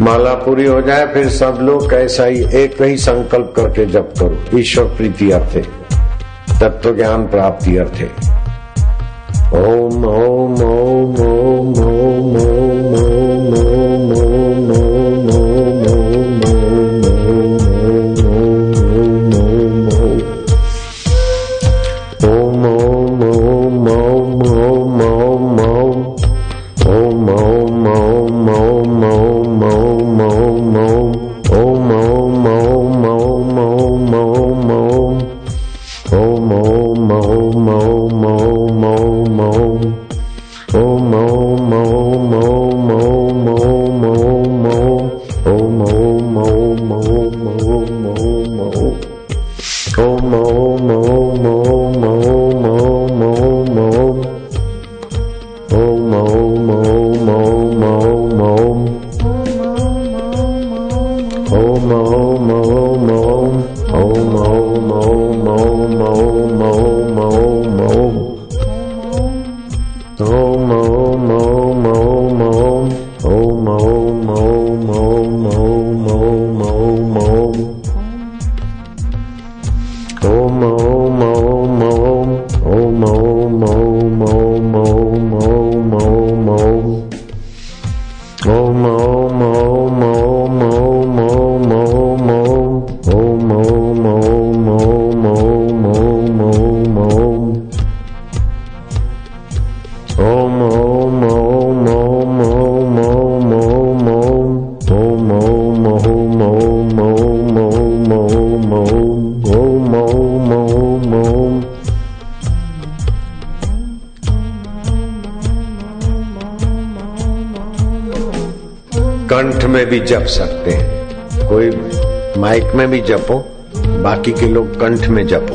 माला पूरी हो जाए, फिर सब लोग कैसा ही, एक ही संकल्प करके जप करो। ईश्वर प्रीति अर्थे। तत्व ज्ञान प्राप्ति अर्थे। ओम ओम ओम ओम में भी जपो, बाकी के लोग कंठ में जपो।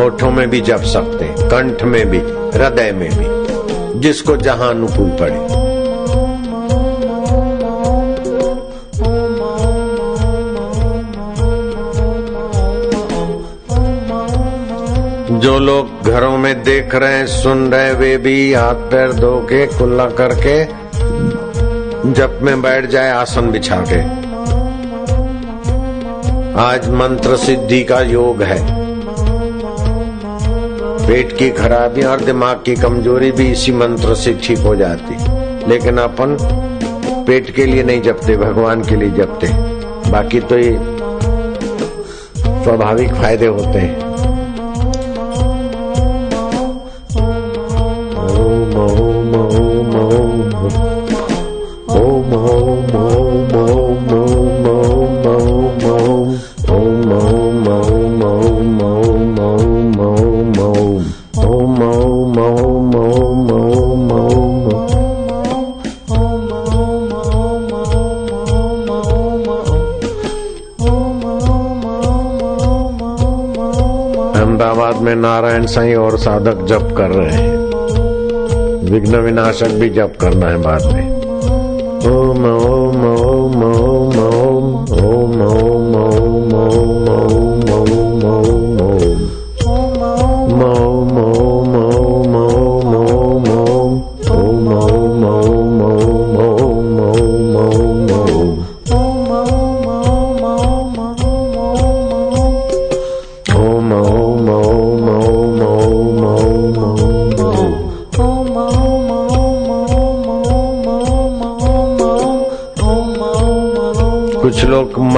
होठों में भी जप सकते हैं, कंठ में भी, हृदय में भी, जिसको जहाँ अनुकूल पड़े। जो लोग घरों में देख रहे हैं, सुन रहे वे भी हाथ पैर धो के कुल्ला करके, जप में बैठ जाए, आसन बिछा के। आज मंत्र सिद्धि का योग है। पेट की खराबी और दिमाग की कमज़ोरी भी इसी मंत्र से ठीक हो जाती। लेकिन अपन पेट के लिए नहीं जपते, भगवान के लिए जपते। बाकी तो ये स्वाभाविक फ़ायदे होते हैं। साईं और साधक जप कर रहे हैं। विघ्न विनाशक भी जप करना है बाद में।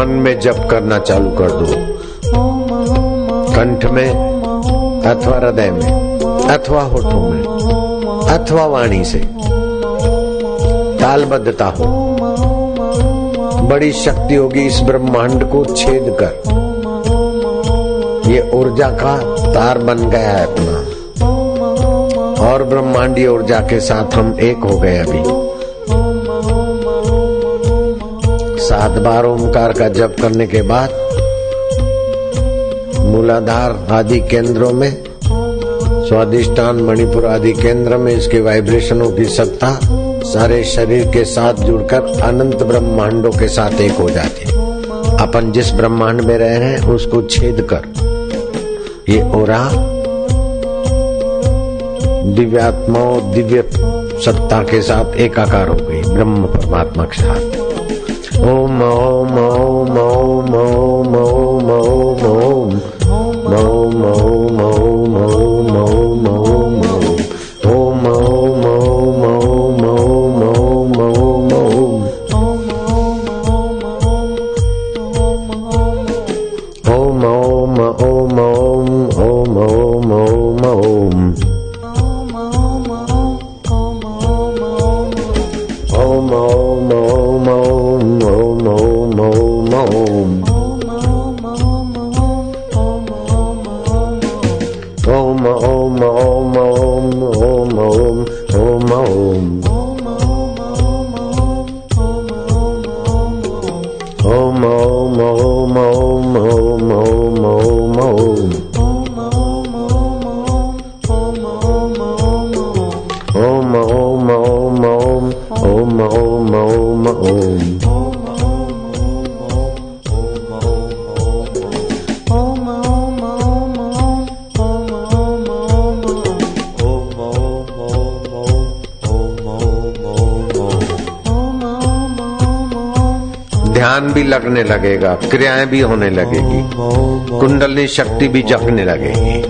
मन में जप करना चालू कर दो। कंठ में, अथवा हृदय में, अथवा होठों में, अथवा वाणी से। तालबद्धता हो। बड़ी शक्ति होगी इस ब्रह्मांड को छेद कर। ये ऊर्जा का तार बन गया है अपना। और ब्रह्मांडीय ऊर्जा के साथ हम एक हो गए अभी। सात बार ओंकार का जप करने के बाद मूलाधार आदि केंद्रों में, स्वादिष्टान मणिपुर आदि केंद्र में इसके वाइब्रेशनों की सत्ता सारे शरीर के साथ जुड़कर अनंत ब्रह्मांडों के साथ एक हो जाती अपन जिस ब्रह्मांड में रह रहे हैं, उसको छेद कर, ये ओरा दिव्यात्माओं दिव्य सत्ता के साथ एकाकार हो गई, ब्रह्म परमात्मा के साथ। Om Om Om Om Om Om ध्यान भी लगने लगेगा, क्रियाएँ भी होने लगेगी। कुंडलनी शक्ति भी जगने लगेगी।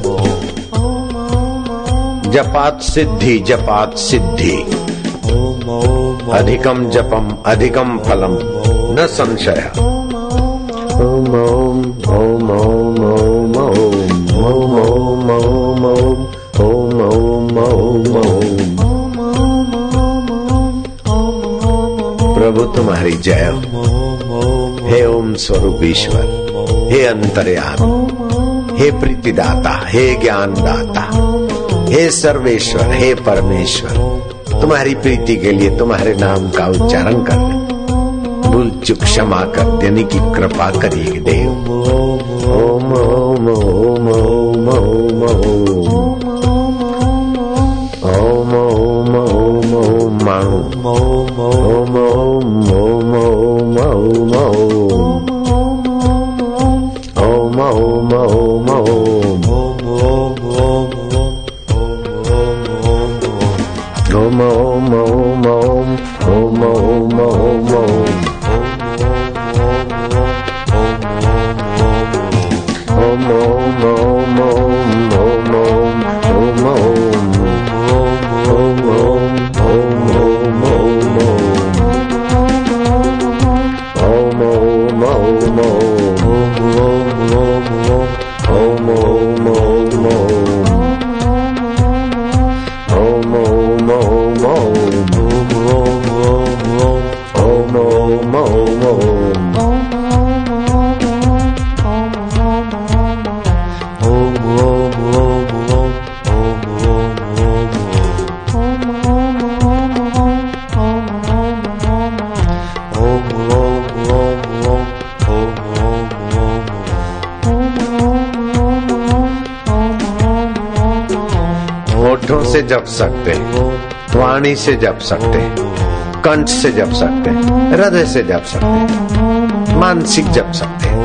जपात सिद्धि जपात सिद्धि। अधिकम जपम, अधिकम फलम, न संशय। प्रभु तुम्हारी जय हो। हे ओम स्वरूप ईश्वर, हे अंतर्याम, हे प्रीतिदाता, हे ज्ञानदाता, हे सर्वेश्वर, हे परमेश्वर, तुम्हारी प्रीति के लिए तुम्हारे नाम का उच्चारण कर भूल चुप क्षमा कर देने की कृपा करिए देव। ओम ओम ओम ओम ओम। Om सकते वाणी से जप सकते हैं, कंठ से जप सकते हैं, हृदय से जप सकते हैं, मानसिक जप सकते हैं।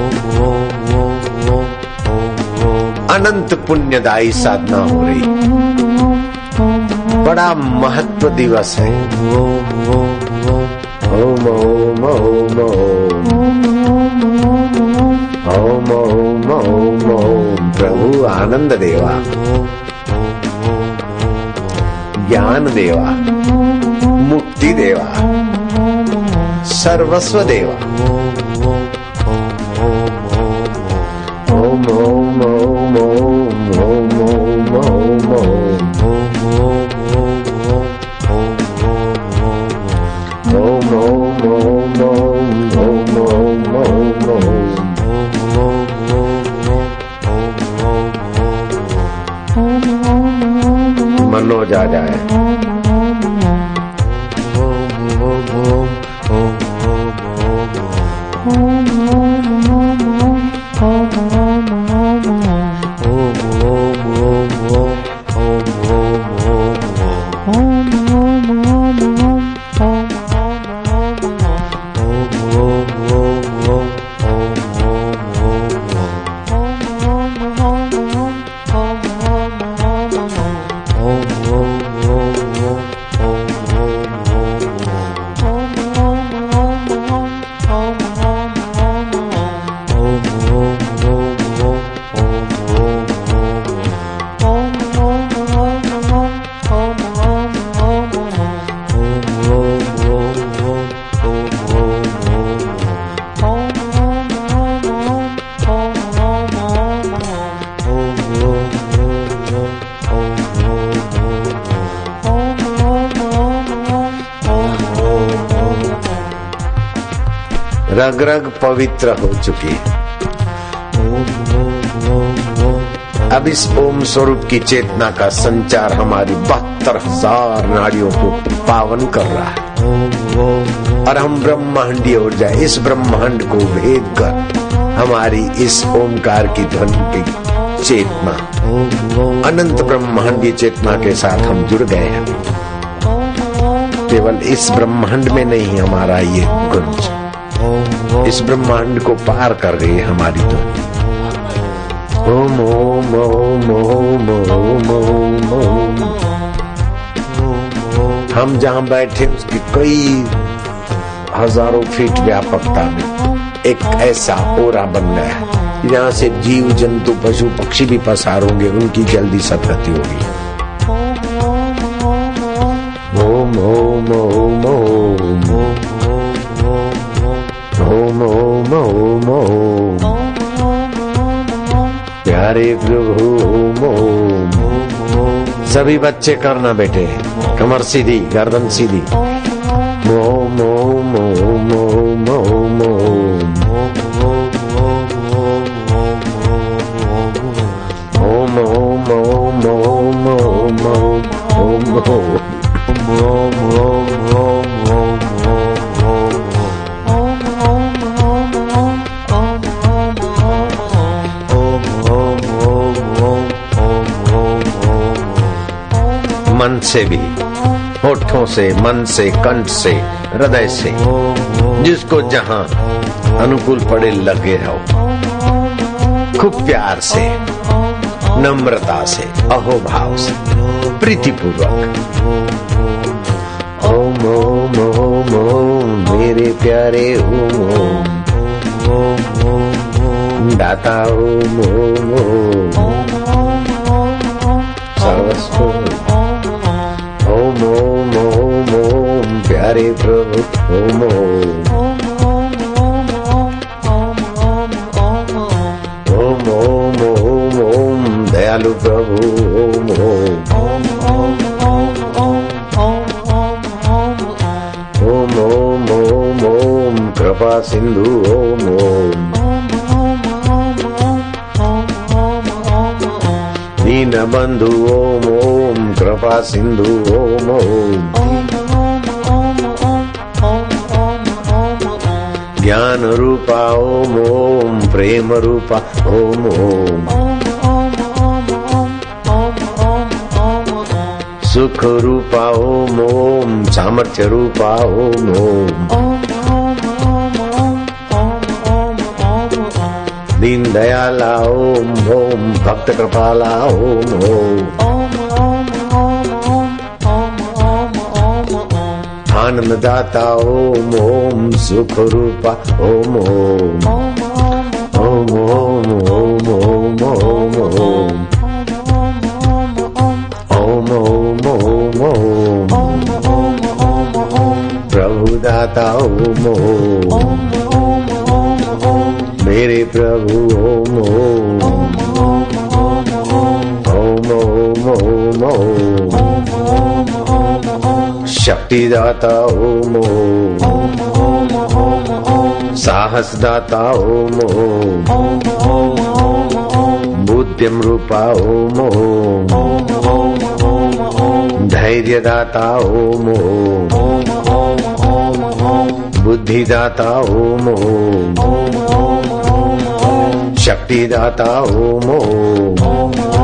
अनंत पुण्यदायी साधना हो रही बड़ा महत्व दिवस है। ओम ओम ओम ओम ओम ओम ओम प्रभु आनंद देवा। ज्ञान देवा मुक्ति देवा सर्वस्व देवा। पवित्र हो चुकी है। अब इस ओम स्वरूप की चेतना का संचार हमारी बहत्तर हज़ार नाड़ियों को पावन कर रहा है। और हम ब्रह्मांडी हो जाए। इस ब्रह्मांड को भेद कर हमारी इस ओमकार की ध्वनि की चेतना, अनंत ब्रह्मांडी चेतना के साथ हम जुड़ गए हैं। केवल इस ब्रह्मांड में नहीं, हमारा ये गुंज इस ब्रह्मांड को पार कर गई हमारी ध्वनि ओम ओम ओम ओम हम जहाँ बैठे उसकी कई हज़ारों फीट व्यापकता में एक ऐसा ओरा बन गया है। यहाँ से जीव, जंतु, पशु, पक्षी भी पसार होंगे, उनकी जल्दी सदगति होगी। ओम ओम ओम ओम ओम ओम ओम प्यारे प्रभु ओम ओम सभी बच्चे करना बेटे, कमर सीधी, गर्दन सीधी। से, मन से, कंठ से, हृदय से, जिसको जहाँ अनुकूल पड़े लगे रहो खूब प्यार से, नम्रता से, अहोभाव से, प्रीतिपूर्वक। ओम ओम ओम ओम, मेरे प्यारे ओम ओम। दाता ओम ओम ओम। सर्वस्व ओम प्यारे प्रभु ओम ओम ओम ओम ओम ओम दयालु प्रभु ओम ओम ओम ओम ओम ओम कृपा सिंधु ओम ओम दीन बंधु ओम ओम कृपा सिंधु ओम ओम ज्ञान रूपा ओम ओम प्रेम रूपा ओम ओम। सुख रूपा ओम ओम सामर्थ्य रूपा ओम ओम। दीन दयाला ओम ओम भक्त कृपाला ओम ओम। आनंद दाता ओम ओम सुख रूपा ओम ओम। ओम ओम ओम ओम ओम ओम। ओम ओम ओम ओम। प्रभु दाता ओम ओम। मेरे प्रभु, ओम ओम। शक्तिदाता ओम ओम। ओम ओम ओम। बुद्धिम रूपा ओम ओम। ओम ओम ओम। ओम ओम ओम। ओम ओम ओम।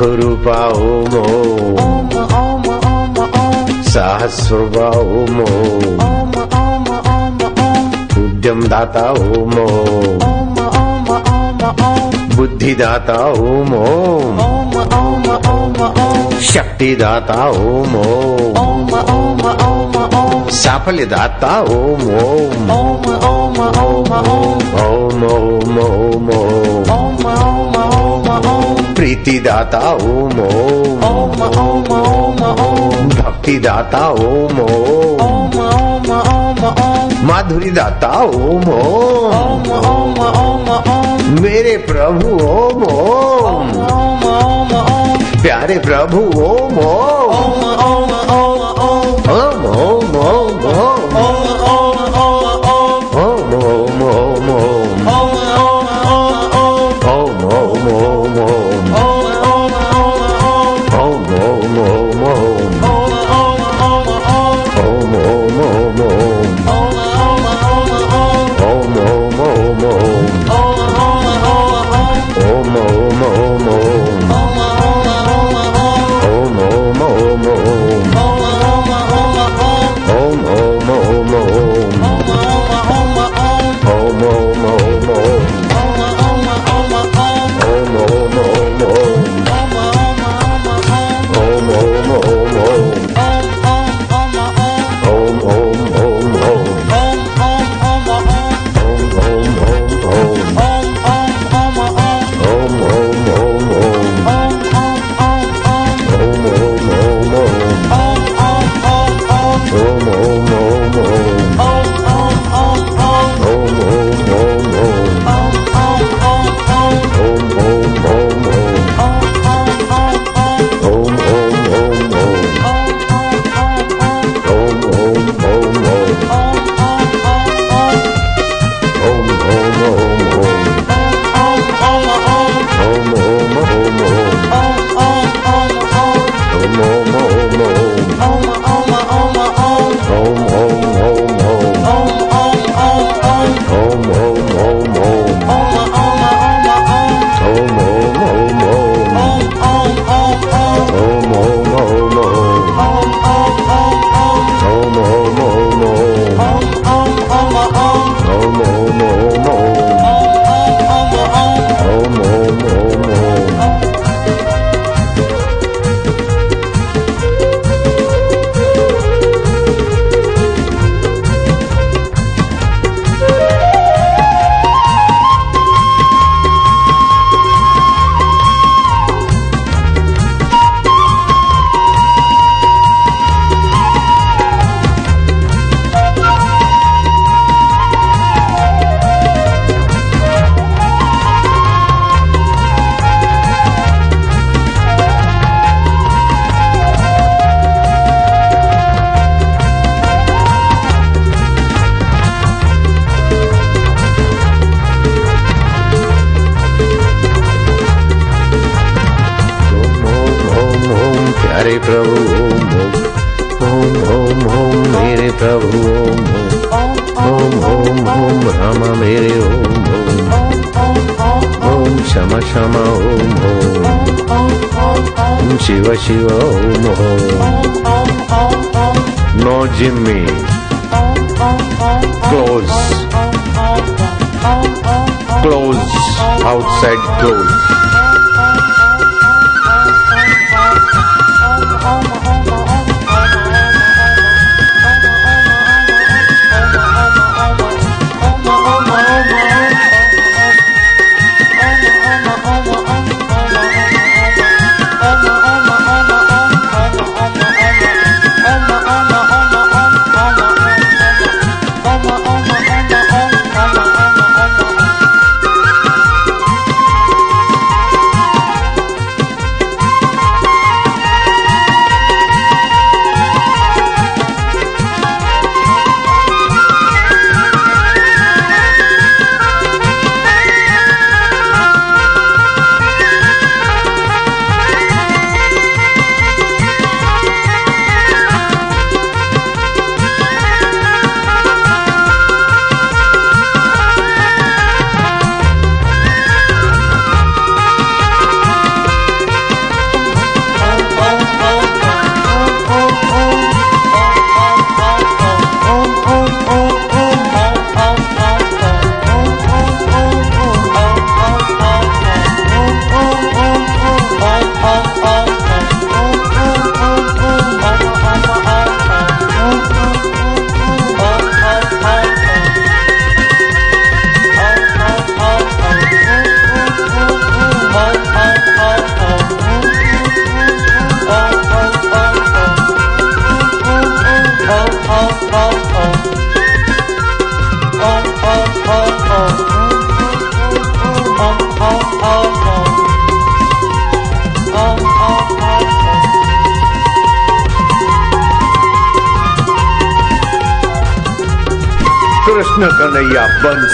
కృపా ఓమో సహస్రూపా ఓమో ఉద్యం దాత ఓమో బుద్ధిదాత ఓమో శక్తిదాత ఓమో సాఫల్యదాత ఓం ఓం ఓం ఓం ఓం ఓం. प्रीति दाता ओम ओम ओम ओम ओम ओम भक्ति दाता ओम ओम ओम ओम ओम ओम माधुरी दाता ओम ओम ओम ओम ओम ओम मेरे प्रभु ओम ओम ओम ओम ओम प्यारे प्रभु ओम ओम ओम ओम ओम ओम ओम ओम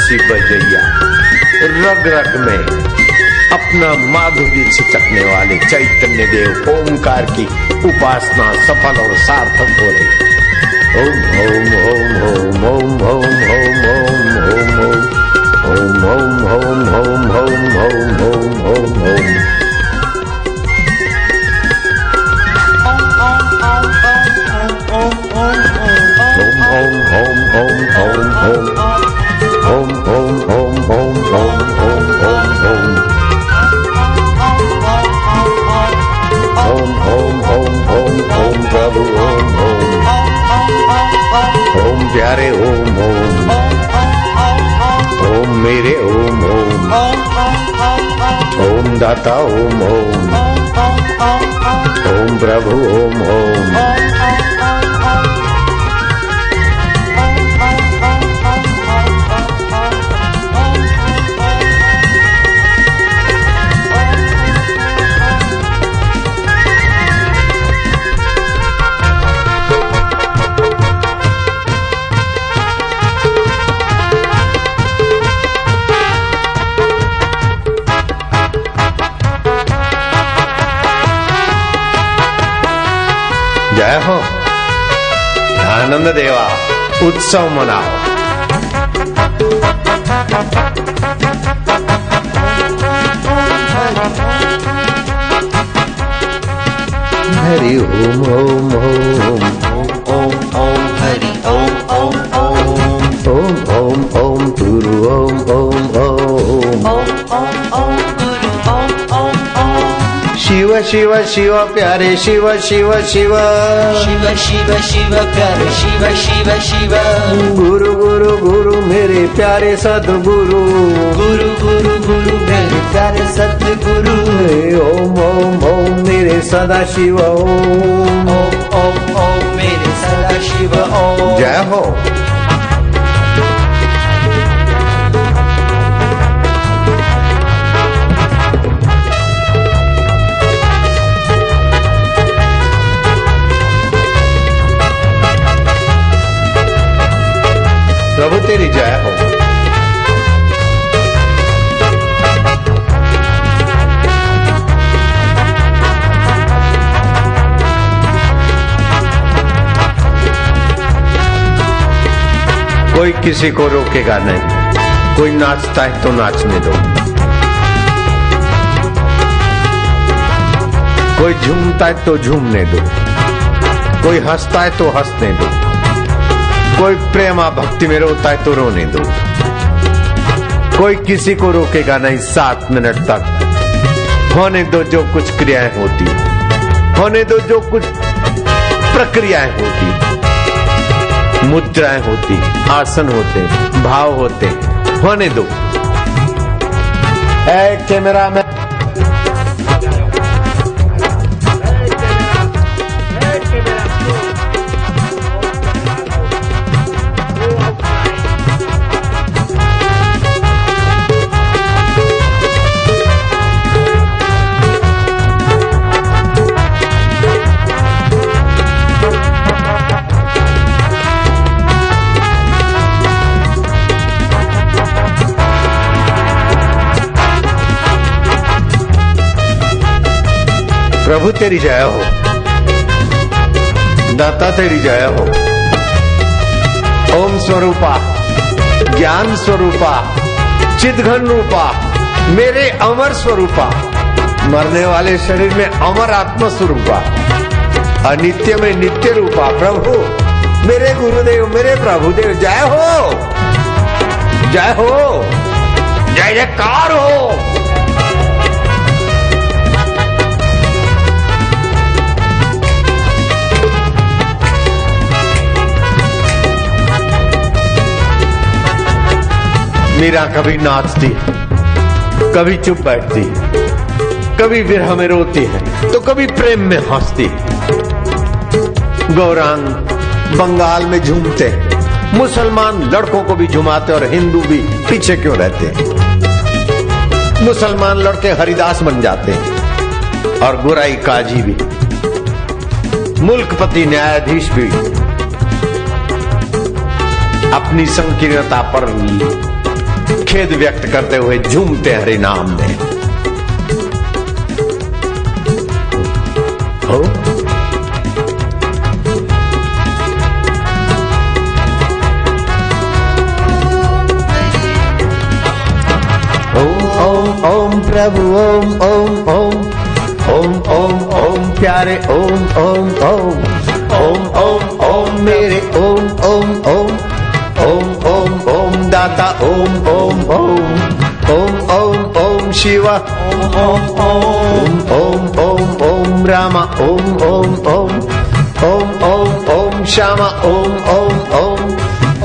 बंसी बजैया रग रग में अपना माधुर्य छिटकने वाले चैतन्य देव ओंकार की उपासना सफल और सार्थक हो रही Om Om Om Om Om Om Om Om Om Om Om home, home, home, home, home, home, home. Home, home, home, home, home, babu, home, home. Home, pyare, home, home. Home, mere, home, home. Home, data, home, home. Home, prabhu, home, home. जय हो। आनंद देवा उत्सव मनाओ। हरि ओम ओम ओम ओम ओम हरि ओम ओम ओम। ओम ओम ओम ओम ओम ओम। शिव शिव शिव प्यारे शिव शिव शिव। शिव शिव शिव प्यारे शिव शिव शिव। गुरु गुरु गुरु मेरे प्यारे सदगुरु। गुरु गुरु गुरु मेरे प्यारे सतगुरु ओम ओम ओम मेरे सदा शिव। ओम ओम ओम ओम मेरे सदा शिव। ओम जय हो। कोई किसी को रोकेगा नहीं। कोई नाचता है तो नाचने दो। कोई झूमता है तो झूमने दो। कोई हंसता है तो हंसने दो। कोई प्रेमा भक्ति में रोता है तो रोने दो। कोई किसी को रोकेगा नहीं सात मिनट तक। होने दो जो कुछ क्रियाएँ होती होने दो जो कुछ प्रक्रियाएँ होती मुद्राएँ होती आसन होते भाव होते होने दो। ऐ कैमरा में प्रभु तेरी जय हो। दाता तेरी जय हो। ओम स्वरूपा, ज्ञान स्वरूपा, चिदघन रूपा, मेरे अमर स्वरूपा। मरने वाले शरीर में अमर आत्म स्वरूपा। अनित्य में नित्य रूपा, प्रभु, मेरे गुरुदेव, मेरे प्रभुदेव, जय हो। जय हो। जय जयकार हो। मीरा कभी नाचती है, कभी चुप बैठती है, कभी विरह में रोती है तो कभी प्रेम में हंसती है। गौरांग बंगाल में झूमते मुसलमान लड़कों को भी झुमाते और हिंदू भी पीछे क्यों रहते हैं? मुसलमान लड़के हरिदास बन जाते हैं और गुराई काजी भी। मुल्कपति न्यायाधीश भी। अपनी संकीर्णता पर खेद व्यक्त करते हुए झूमते हरे नाम में। हो? ओम ओम प्रभु, ओम ओम ओम। ओम ओम ओम प्यारे, ओम ओम ओम। ओम ओम ओम मेरे, ओम ओम ओम। ओम ओम ओम ओम शिव ओम ओम ओम ओम ओम रामा ओम ओम ओम ओम ओम ओम श्यामा ओम ओम ओम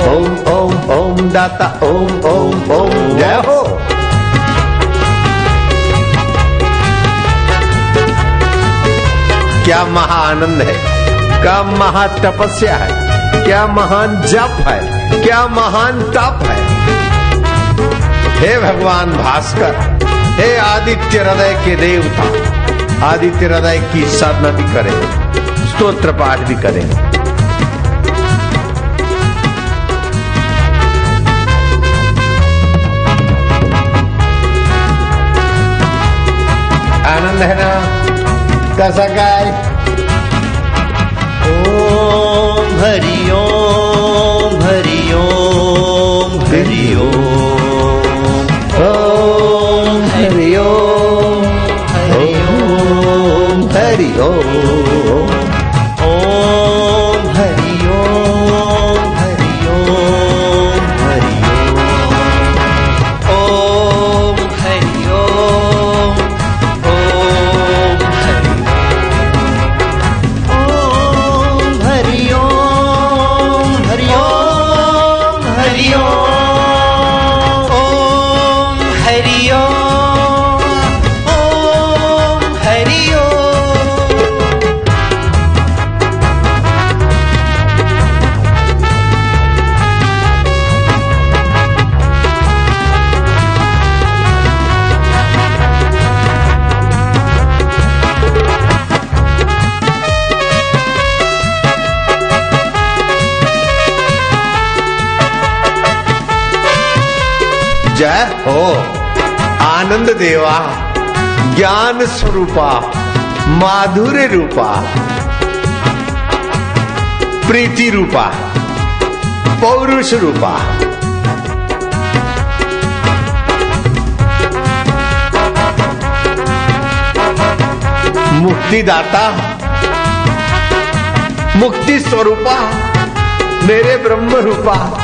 ओम ओम ओम दाता ओम ओम ओम जय हो क्या महाआनंद है क्या महा तपस्या है क्या महान जप है क्या महान तप है हे भगवान भास्कर, हे आदित्य हृदय के देवता, आदित्य हृदय की साधना भी करें, स्तोत्र पाठ भी करें। आनंद है ना? कैसा गाय ॐ हरि ओम हो। आनंद देवा, ज्ञान स्वरूपा, माधुर्य रूपा, प्रीति रूपा, पौरुष रूपा। मुक्तिदाता, मुक्ति स्वरूपा, मेरे ब्रह्म रूपा।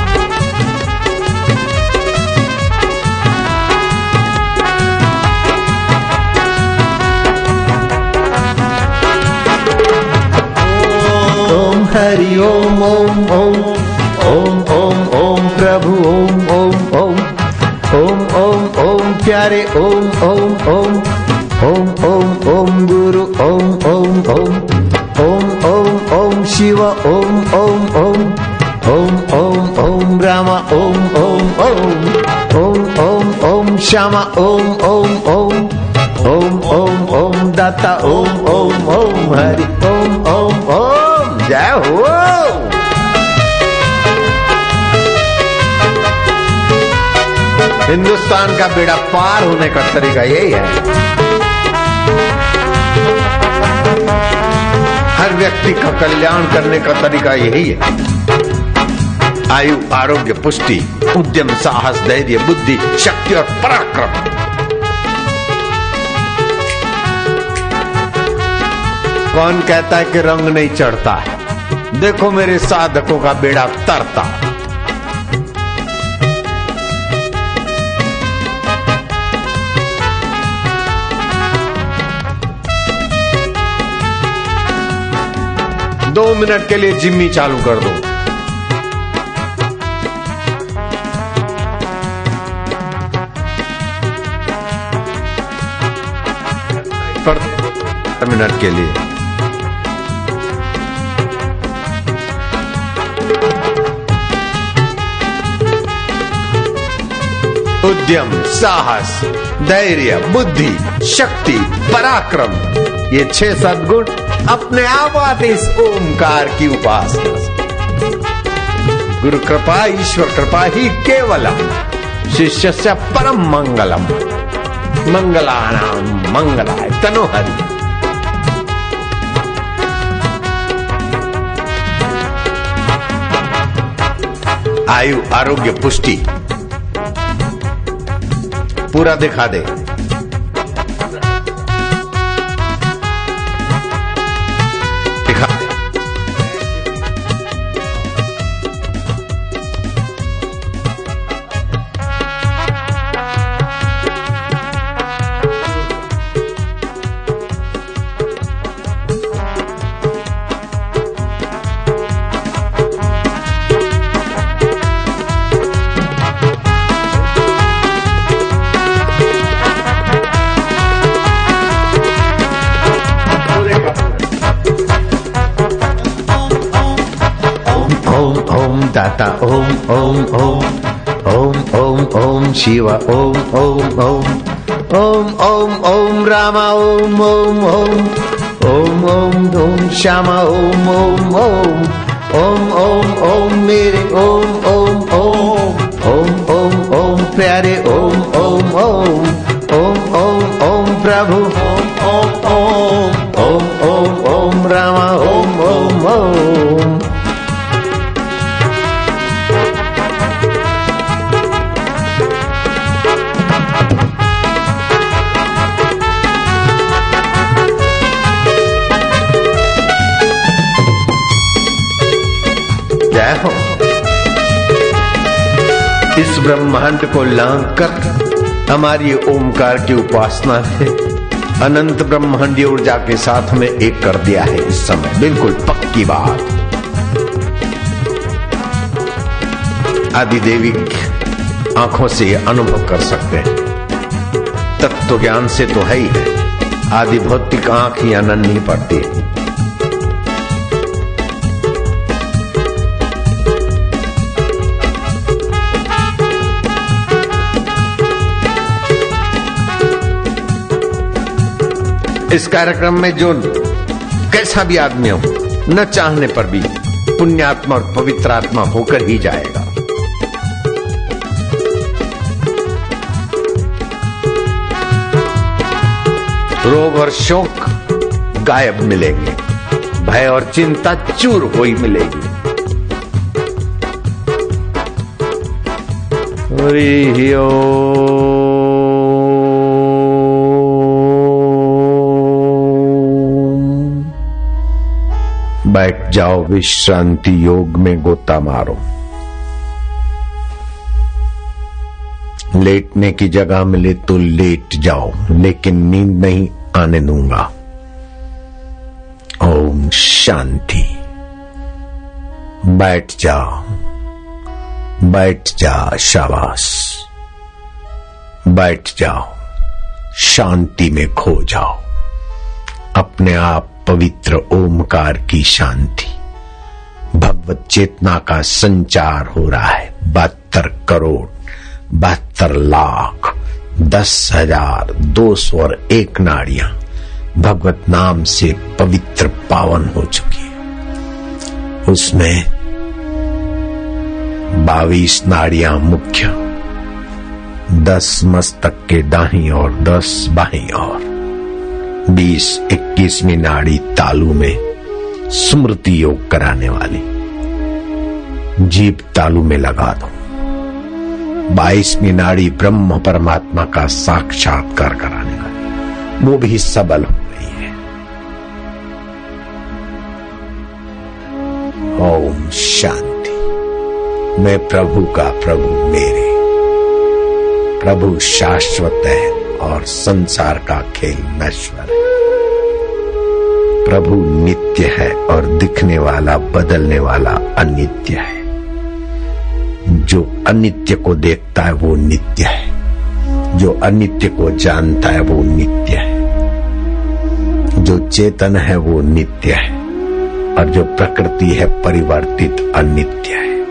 हरि ओम ओम प्रभु ओम प्यारे ओम गुरु ओम शिव ओम राम ओम श्यामा ओम दाता ओम हरि ओम हिंदुस्तान का बेड़ा पार होने का तरीका यही है। हर व्यक्ति का कल्याण करने का तरीका यही है। आयु, आरोग्य, पुष्टि, उद्यम, साहस, धैर्य, बुद्धि, शक्ति और पराक्रम। कौन कहता है कि रंग नहीं चढ़ता? है देखो मेरे साधकों का बेड़ा तरता। दो मिनट के लिए जिम्मी चालू कर दो। मिनट के लिए। उद्यम साहस, धैर्य, बुद्धि, शक्ति, पराक्रम, ये छह सदगुण अपने आप आते इस ओमकार की उपासना गुरु कृपा, ईश्वर कृपा ही केवलम, शिष्य से परम मंगलम। मंगलानाम मंगलाय तनोहरि। आयु, आरोग्य, पुष्टि पूरा दिखा दे। Tata Om Om Om Om Om Om Shiva Om Om Om Om Om Om Rama Om Om Om Om Om Om Shama Om Om Om Om Om Om Mere Om Om Om Om Om Om Pyare Om Om Om Om Om Om Prabhu Om Om Om Om Om Om Rama Om Om Om जय हो। इस ब्रह्मांड को लांग कर हमारी ओमकार की उपासना से अनंत ब्रह्मांडीय ऊर्जा के साथ में एक कर दिया है इस समय। बिल्कुल पक्की बात। आदि देवी आँखों से अनुभव कर सकते हैं। तत्व ज्ञान से तो है ही है। आदि भौतिक आँख या नन्ही पड़ती। इस कार्यक्रम में जो कैसा भी आदमी हो, न चाहने पर भी पुण्यात्मा और पवित्र आत्मा होकर ही जाएगा। रोग और शोक गायब मिलेंगे, भय और चिंता चूर हुई मिलेगी। हरि ओम। जाओ विश्रांति योग में गोता मारो। लेटने की जगह मिले तो लेट जाओ, लेकिन नींद नहीं आने दूँगा। ओम शांति। बैठ जाओ। बैठ जा शाबाश। बैठ जाओ। शांति में खो जाओ। अपने आप पवित्र ओमकार की शांति। भगवत चेतना का संचार हो रहा है। बहत्तर करोड़, बहत्तर लाख, दस हज़ार दो सौ और एक नाड़िया भगवत नाम से पवित्र पावन हो चुकी है। उसमें बाईस नाड़ियाँ मुख्य, दस मस्तक के दाही और दस बाही और बीस इक्कीसवीं नाड़ी तालू में स्मृति योग कराने वाली। जीप तालू में लगा दो। बाईसवीं नाड़ी ब्रह्म परमात्मा का साक्षात्कार कराने वाली। वो भी सबल हो रही है। ओम शांति। मैं प्रभु का प्रभु मेरे। प्रभु शाश्वत है और संसार का खेल नश्वर है। प्रभु नित्य है और दिखने वाला, बदलने वाला अनित्य है। जो अनित्य को देखता है, वो नित्य है। जो अनित्य को जानता है, वो नित्य है। जो चेतन है, वो नित्य है। और जो प्रकृति है, परिवर्तित अनित्य है।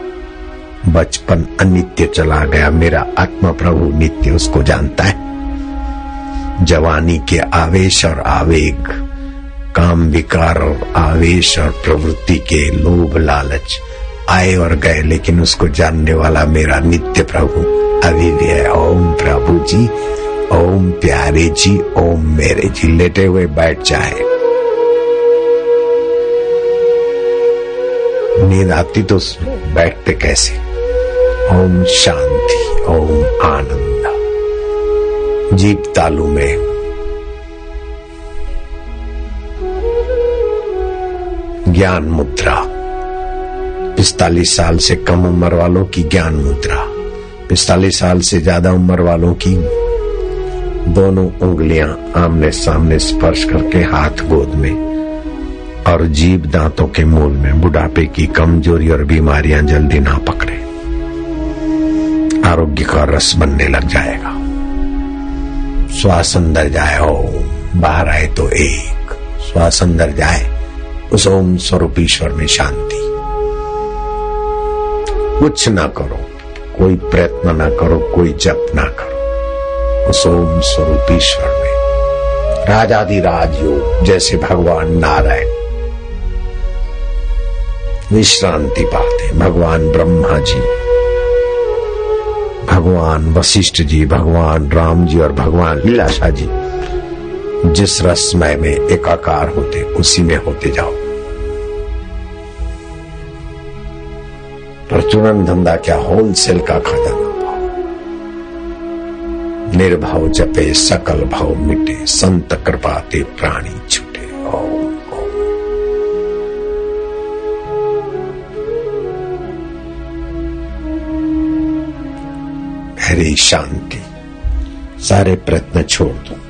बचपन अनित्य चला गया, मेरा आत्मा प्रभु नित्य उसको जानता है। जवानी के आवेश और आवेग। काम विकार और आवेश और प्रवृत्ति के लोभ लालच आए और गए, लेकिन उसको जानने वाला मेरा नित्य प्रभु अभी भी है ओम प्रभु जी, ओम प्यारे जी, ओम मेरे जी। लेटे हुए बैठ जाए। नींद आती तो बैठते कैसे? ओम शांति, ओम आनंद। जीप तालू में ज्ञान मुद्रा। पिस्तालीस साल से कम उम्र वालों की ज्ञान मुद्रा। पिस्तालीस साल से ज़्यादा उम्र वालों की दोनों उंगलियाँ आमने सामने स्पर्श करके हाथ गोद में और जीव दांतों के मूल में बुढ़ापे की कमज़ोरी और बीमारियाँ जल्दी ना पकड़े। आरोग्य का रस बनने लग जाएगा। श्वास अंदर जाए, ओम, बाहर आए तो एक। श्वास अंदर जाए उस ओम स्वरूप ईश्वर में शांति। कुछ ना करो, कोई प्रयत्न ना करो, कोई जप ना करो। उस ओम स्वरूप ईश्वर में। राजाधिराज योग, जैसे भगवान नारायण। विश्रांति पाते, भगवान ब्रह्मा जी। भगवान वशिष्ठ जी, भगवान राम जी और भगवान लीलाशाह जी, जिस रसमय में एकाकार होते, उसी में होते जाओ। प्रचुरन धंधा क्या होलसेल का खजाना निर्भाव जपे, सकल भाव मिटे, संत कृपाते प्राणी छुटे। हरी शांति, सारे प्रयत्न छोड़ दो।